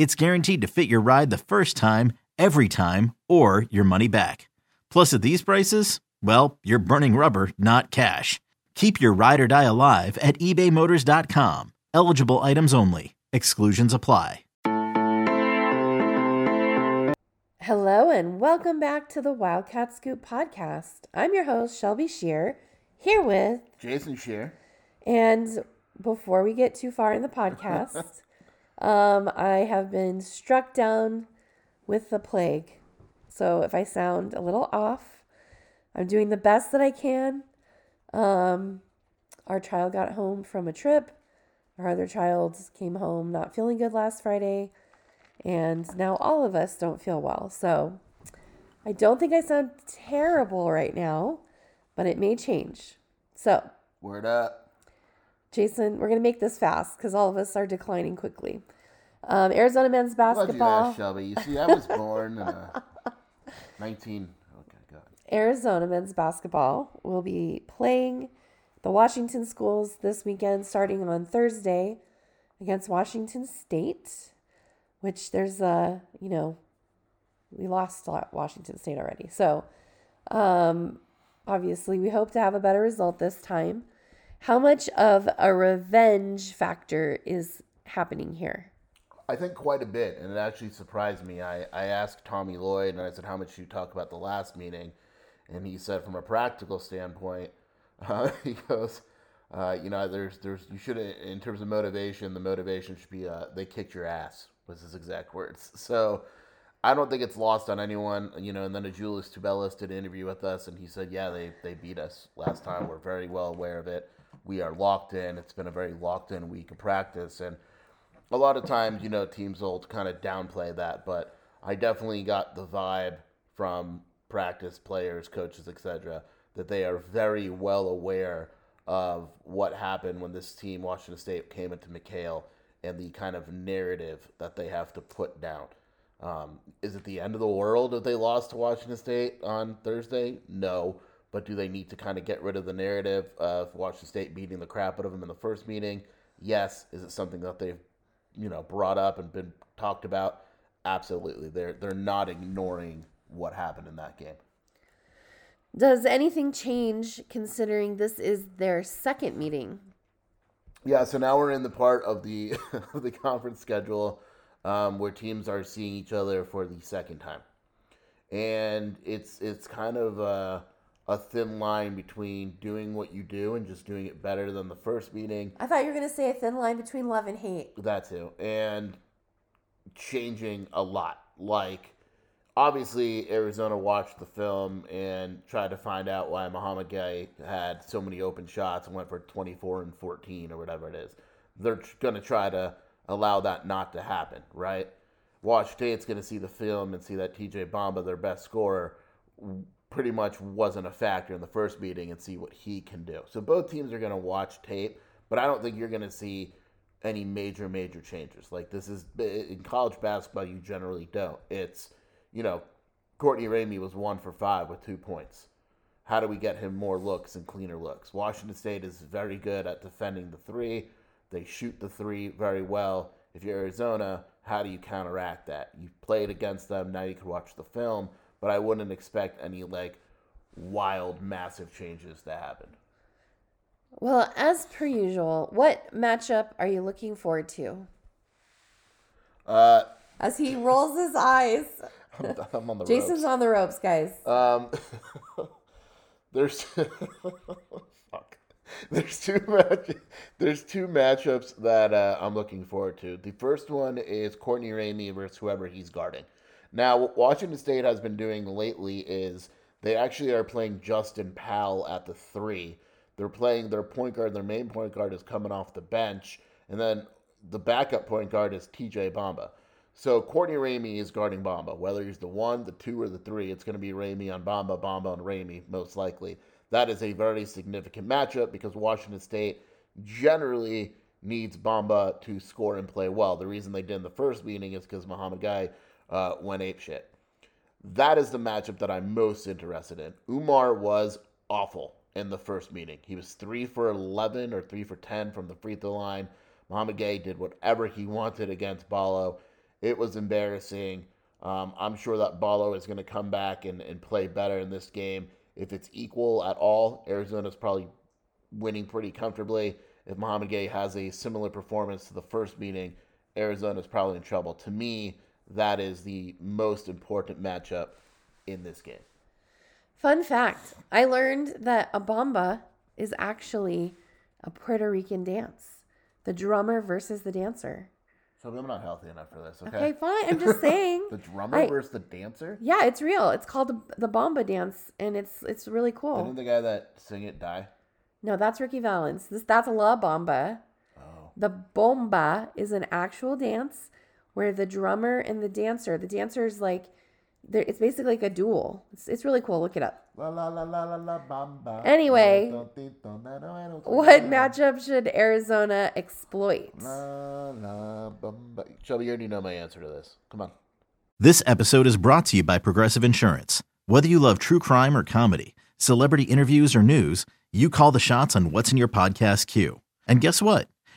it's guaranteed to fit your ride the first time, every time, or your money back. Plus, at these prices, well, you're burning rubber, not cash. Keep your ride or die alive at ebaymotors.com. Eligible items only. Exclusions apply. Hello, and welcome back to the Wildcat Scoop podcast. I'm your host, Shelby Scheer, here with Jason Scheer. And before we get too far in the podcast, um, I have been struck down with the plague. So if I sound a little off, I'm doing the best that I can. Um, our child got home from a trip. Our other child came home not feeling good last Friday. And now all of us don't feel well. So I don't think I sound terrible right now, but it may change. So, Word up. Jason, we're going to make this fast because all of us are declining quickly. Um, Arizona men's basketball. Shelby. You see, I was born in a 19. Okay, good. Arizona men's basketball will be playing the Washington schools this weekend, starting on Thursday against Washington State, which there's a, you know, we lost Washington State already. So, um, obviously, we hope to have a better result this time. How much of a revenge factor is happening here? I think quite a bit, and it actually surprised me. I, I asked Tommy Lloyd, and I said, How much you talk about the last meeting? And he said, From a practical standpoint, uh, he goes, uh, You know, there's, there's, you should, in terms of motivation, the motivation should be, uh, they kicked your ass, was his exact words. So, I don't think it's lost on anyone, you know. And then a Julius Tubelis did an interview with us, and he said, "Yeah, they they beat us last time. We're very well aware of it. We are locked in. It's been a very locked in week of practice, and a lot of times, you know, teams will kind of downplay that. But I definitely got the vibe from practice players, coaches, etc., that they are very well aware of what happened when this team, Washington State, came into McKale and the kind of narrative that they have to put down. Um, is it the end of the world if they lost to Washington State on Thursday? No. But do they need to kind of get rid of the narrative of Washington State beating the crap out of them in the first meeting? Yes. Is it something that they've, you know, brought up and been talked about? Absolutely. They're they're not ignoring what happened in that game. Does anything change considering this is their second meeting? Yeah, so now we're in the part of the of the conference schedule um, where teams are seeing each other for the second time, and it's it's kind of a, a thin line between doing what you do and just doing it better than the first meeting. I thought you were going to say a thin line between love and hate. That too, and changing a lot. Like obviously, Arizona watched the film and tried to find out why Mouhamed Gueye had so many open shots and went for 24 and 14 or whatever it is. They're going to try to allow that not to happen, right? Wash State's going to see the film and see that TJ Bamba, their best scorer, pretty much wasn't a factor in the first meeting and see what he can do. So both teams are going to watch tape, but I don't think you're going to see any major, major changes. Like this is in college basketball, you generally don't. It's, you know, Courtney Ramey was one for five with two points. How do we get him more looks and cleaner looks? Washington State is very good at defending the three. They shoot the three very well. If you're Arizona, how do you counteract that? You played against them, now you can watch the film, but I wouldn't expect any like wild, massive changes to happen. Well, as per usual, what matchup are you looking forward to? Uh, As he rolls his eyes. I'm, I'm on the Jason's ropes. on the ropes, guys. Um, there's fuck. There's two match. There's two matchups that uh, I'm looking forward to. The first one is Courtney Ramey versus whoever he's guarding. Now, what Washington State has been doing lately is they actually are playing Justin Powell at the three. They're playing their point guard. Their main point guard is coming off the bench, and then the backup point guard is T.J. Bamba. So Courtney Ramey is guarding Bamba. Whether he's the one, the two, or the three, it's going to be Ramey on Bamba, Bamba on Ramey, most likely. That is a very significant matchup because Washington State generally needs Bamba to score and play well. The reason they did in the first meeting is because Mouhamed Gueye uh, went ape shit. That is the matchup that I'm most interested in. Oumar was awful in the first meeting. He was three for 11 or three for 10 from the free throw line. Mouhamed Gueye did whatever he wanted against Ballo. It was embarrassing. Um, I'm sure that Ballo is going to come back and, and play better in this game. If it's equal at all, Arizona's probably winning pretty comfortably. If Mouhamed Gueye has a similar performance to the first meeting, Arizona's probably in trouble. To me, that is the most important matchup in this game. Fun fact I learned that a bamba is actually a Puerto Rican dance. The drummer versus the dancer. So I'm not healthy enough for this. Okay. Okay, fine. I'm just saying. the drummer I- versus the dancer. Yeah, it's real. It's called the, the Bamba dance, and it's it's really cool. Didn't the guy that sing it die? No, that's Ricky Valens. This that's La Bamba. Oh. The bomba is an actual dance where the drummer and the dancer, the dancer is like, it's basically like a duel. It's, it's really cool. Look it up. La la la la la la bamba. Anyway, What What matchup should Arizona exploit? La la bamba. Shelby, you already know my answer to this. Come on. This episode is brought to you by Progressive Insurance. Whether you love true crime or comedy, celebrity interviews or news, you call the shots on what's in your podcast queue. And guess what?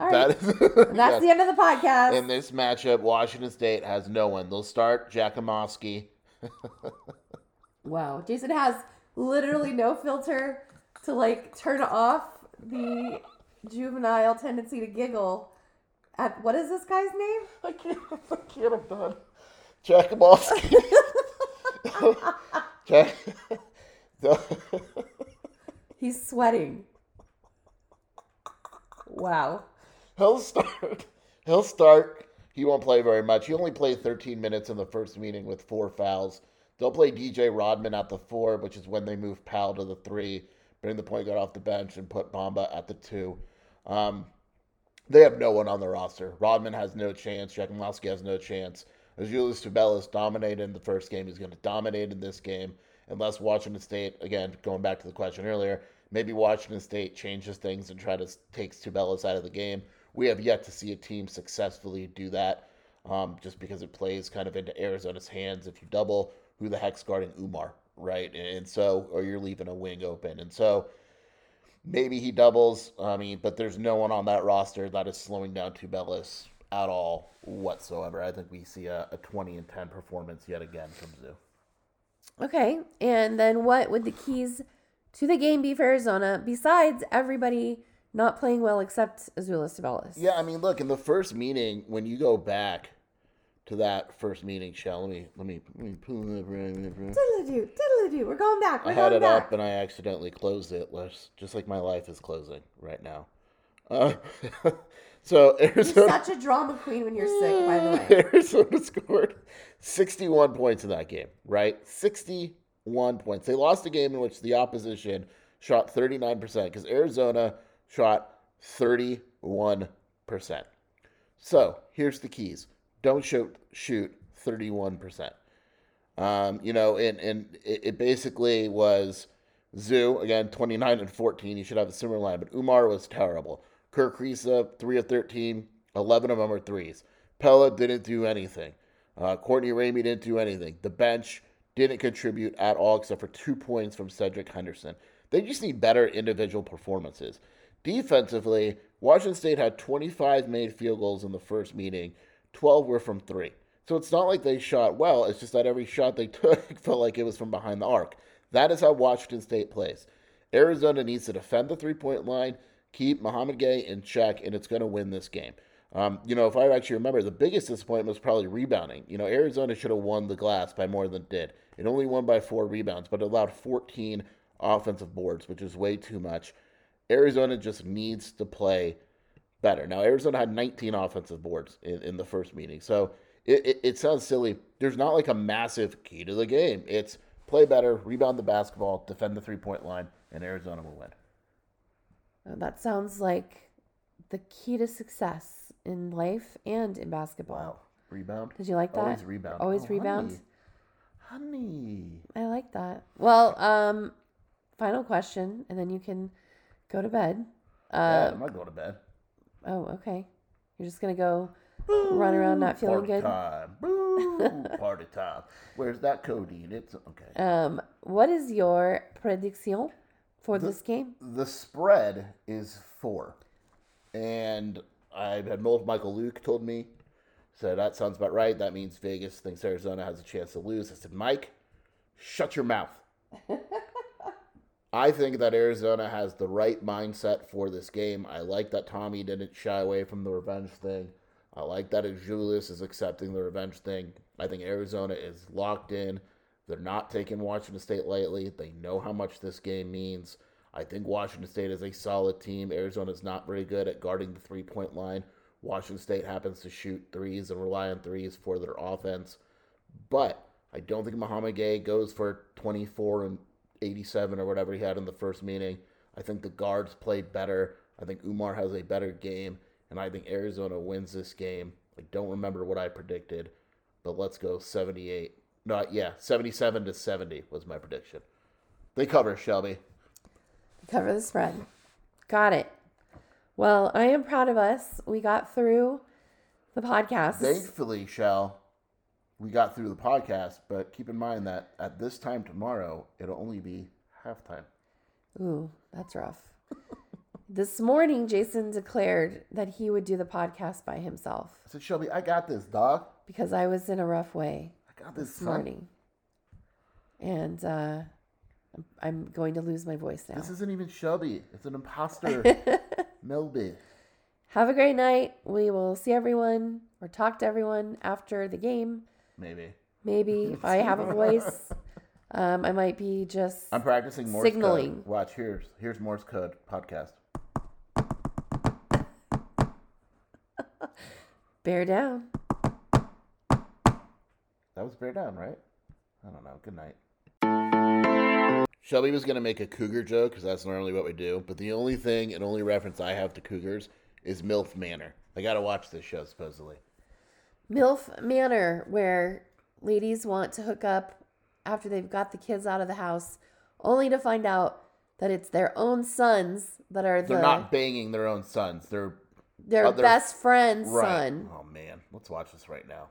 All right. That is, that's yes. the end of the podcast. In this matchup, Washington State has no one. They'll start Jakimovski. wow. Jason has literally no filter to like turn off the juvenile tendency to giggle at what is this guy's name? I can't, I can't, I'm done. Jakimovski. Jack. He's sweating. Wow. He'll start. He'll start. He won't play very much. He only played 13 minutes in the first meeting with four fouls. They'll play DJ Rodman at the four, which is when they move Powell to the three, bring the point guard off the bench, and put Bamba at the two. Um, they have no one on the roster. Rodman has no chance. Jakimovski has no chance. As Julius Tubelis dominated in the first game, he's going to dominate in this game unless Washington State, again, going back to the question earlier, maybe Washington State changes things and try to take Tubelis out of the game. We have yet to see a team successfully do that um, just because it plays kind of into Arizona's hands. If you double, who the heck's guarding Oumar, right? And so, or you're leaving a wing open. And so, maybe he doubles. I mean, but there's no one on that roster that is slowing down Tubelis at all whatsoever. I think we see a, a 20 and 10 performance yet again from Zoo. Okay. And then what would the keys to the game be for Arizona besides everybody not playing well except Azuolas Tubelis? Yeah, I mean, look in the first meeting when you go back to that first meeting, Shell. Let me let me let me pull it up. Diddly-doo, diddly-doo. We're going back. We're I had it back. up and I accidentally closed it, just- just like my life is closing right now. Uh, so You're Arizona, such a drama queen when you're sick, by the way. Arizona scored 61 points in that game, right? 61 points. They lost a game in which the opposition shot 39% because Arizona shot 31%. So here's the keys don't shoot, shoot 31%. Um, you know, and, and it, it basically was Zoo, again, 29 and 14. You should have a similar line, but Oumar was terrible. Kerr Kriisa, 3 of 13, 11 of them are threes. Pelle didn't do anything. Uh, Courtney Ramey didn't do anything. The bench didn't contribute at all except for two points from Cedric Henderson. They just need better individual performances. Defensively, Washington State had 25 made field goals in the first meeting, 12 were from three. So it's not like they shot well, it's just that every shot they took felt like it was from behind the arc. That is how Washington State plays. Arizona needs to defend the three point line, keep Mouhamed Gueye in check, and it's going to win this game. Um, you know, if I actually remember, the biggest disappointment was probably rebounding. You know, Arizona should have won the glass by more than it did. It only won by four rebounds, but it allowed 14 offensive boards, which is way too much. Arizona just needs to play better. Now, Arizona had 19 offensive boards in, in the first meeting. So it, it, it sounds silly. There's not like a massive key to the game. It's play better, rebound the basketball, defend the three point line, and Arizona will win. That sounds like the key to success in life and in basketball. Wow. Rebound? Did you like that? Always rebound. Always Oh, rebound. Honey. honey. I like that. Well, um, final question, and then you can go to bed. Yeah, Uh, I'm not going to bed. oh, okay. You're just gonna go run around not feeling Party good. time. Boo. Party time. Where's that codeine? It's okay. Um, what is your prediction for this game? the spread is four. And I've had Mo- Michael Luke told me, said that sounds about right. That means Vegas thinks Arizona has a chance to lose. I said, Mike, shut your mouth. I think that Arizona has the right mindset for this game. I like that Tommy didn't shy away from the revenge thing. I like that Julius is accepting the revenge thing. I think Arizona is locked in. They're not taking Washington State lightly. They know how much this game means. I think Washington State is a solid team. Arizona is not very good at guarding the three point line. Washington State happens to shoot threes and rely on threes for their offense. But I don't think Mouhamed Gueye goes for 24 and 87 or whatever he had in the first meeting. I think the guards played better. I think Oumar has a better game. And I think Arizona wins this game. I don't remember what I predicted, but let's go 78. Not yeah, 77 to 70 was my prediction. They cover, Shelby. Cover the spread. Got it. Well, I am proud of us. We got through the podcast. Thankfully, Shell, we got through the podcast, but keep in mind that at this time tomorrow, it'll only be halftime. Ooh, that's rough. this morning, Jason declared that he would do the podcast by himself I said, Shelby, I got this, dog. because I was in a rough way I got this, this morning. And uh, I'm- I'm going to lose my voice now. This isn't even Shelby. It's an imposter. Melby. Have a great night. We will see everyone or talk to everyone after the game. Maybe. Maybe if I have a voice, um, I might be just I'm practicing Morse Signaling. code. Watch, here's here's Morse code podcast. bear down. That was bear down, right? I don't know. Good night. Shelby was gonna make a cougar joke because that's normally what we do, but the only thing and only reference I have to cougars is MILF Manor. I gotta watch this show supposedly. MILF Manor, where ladies want to hook up after they've got the kids out of the house, only to find out that it's their own sons that are They're the not banging their own sons. They're their they're- best friend's right. son. Oh man, let's watch this right now.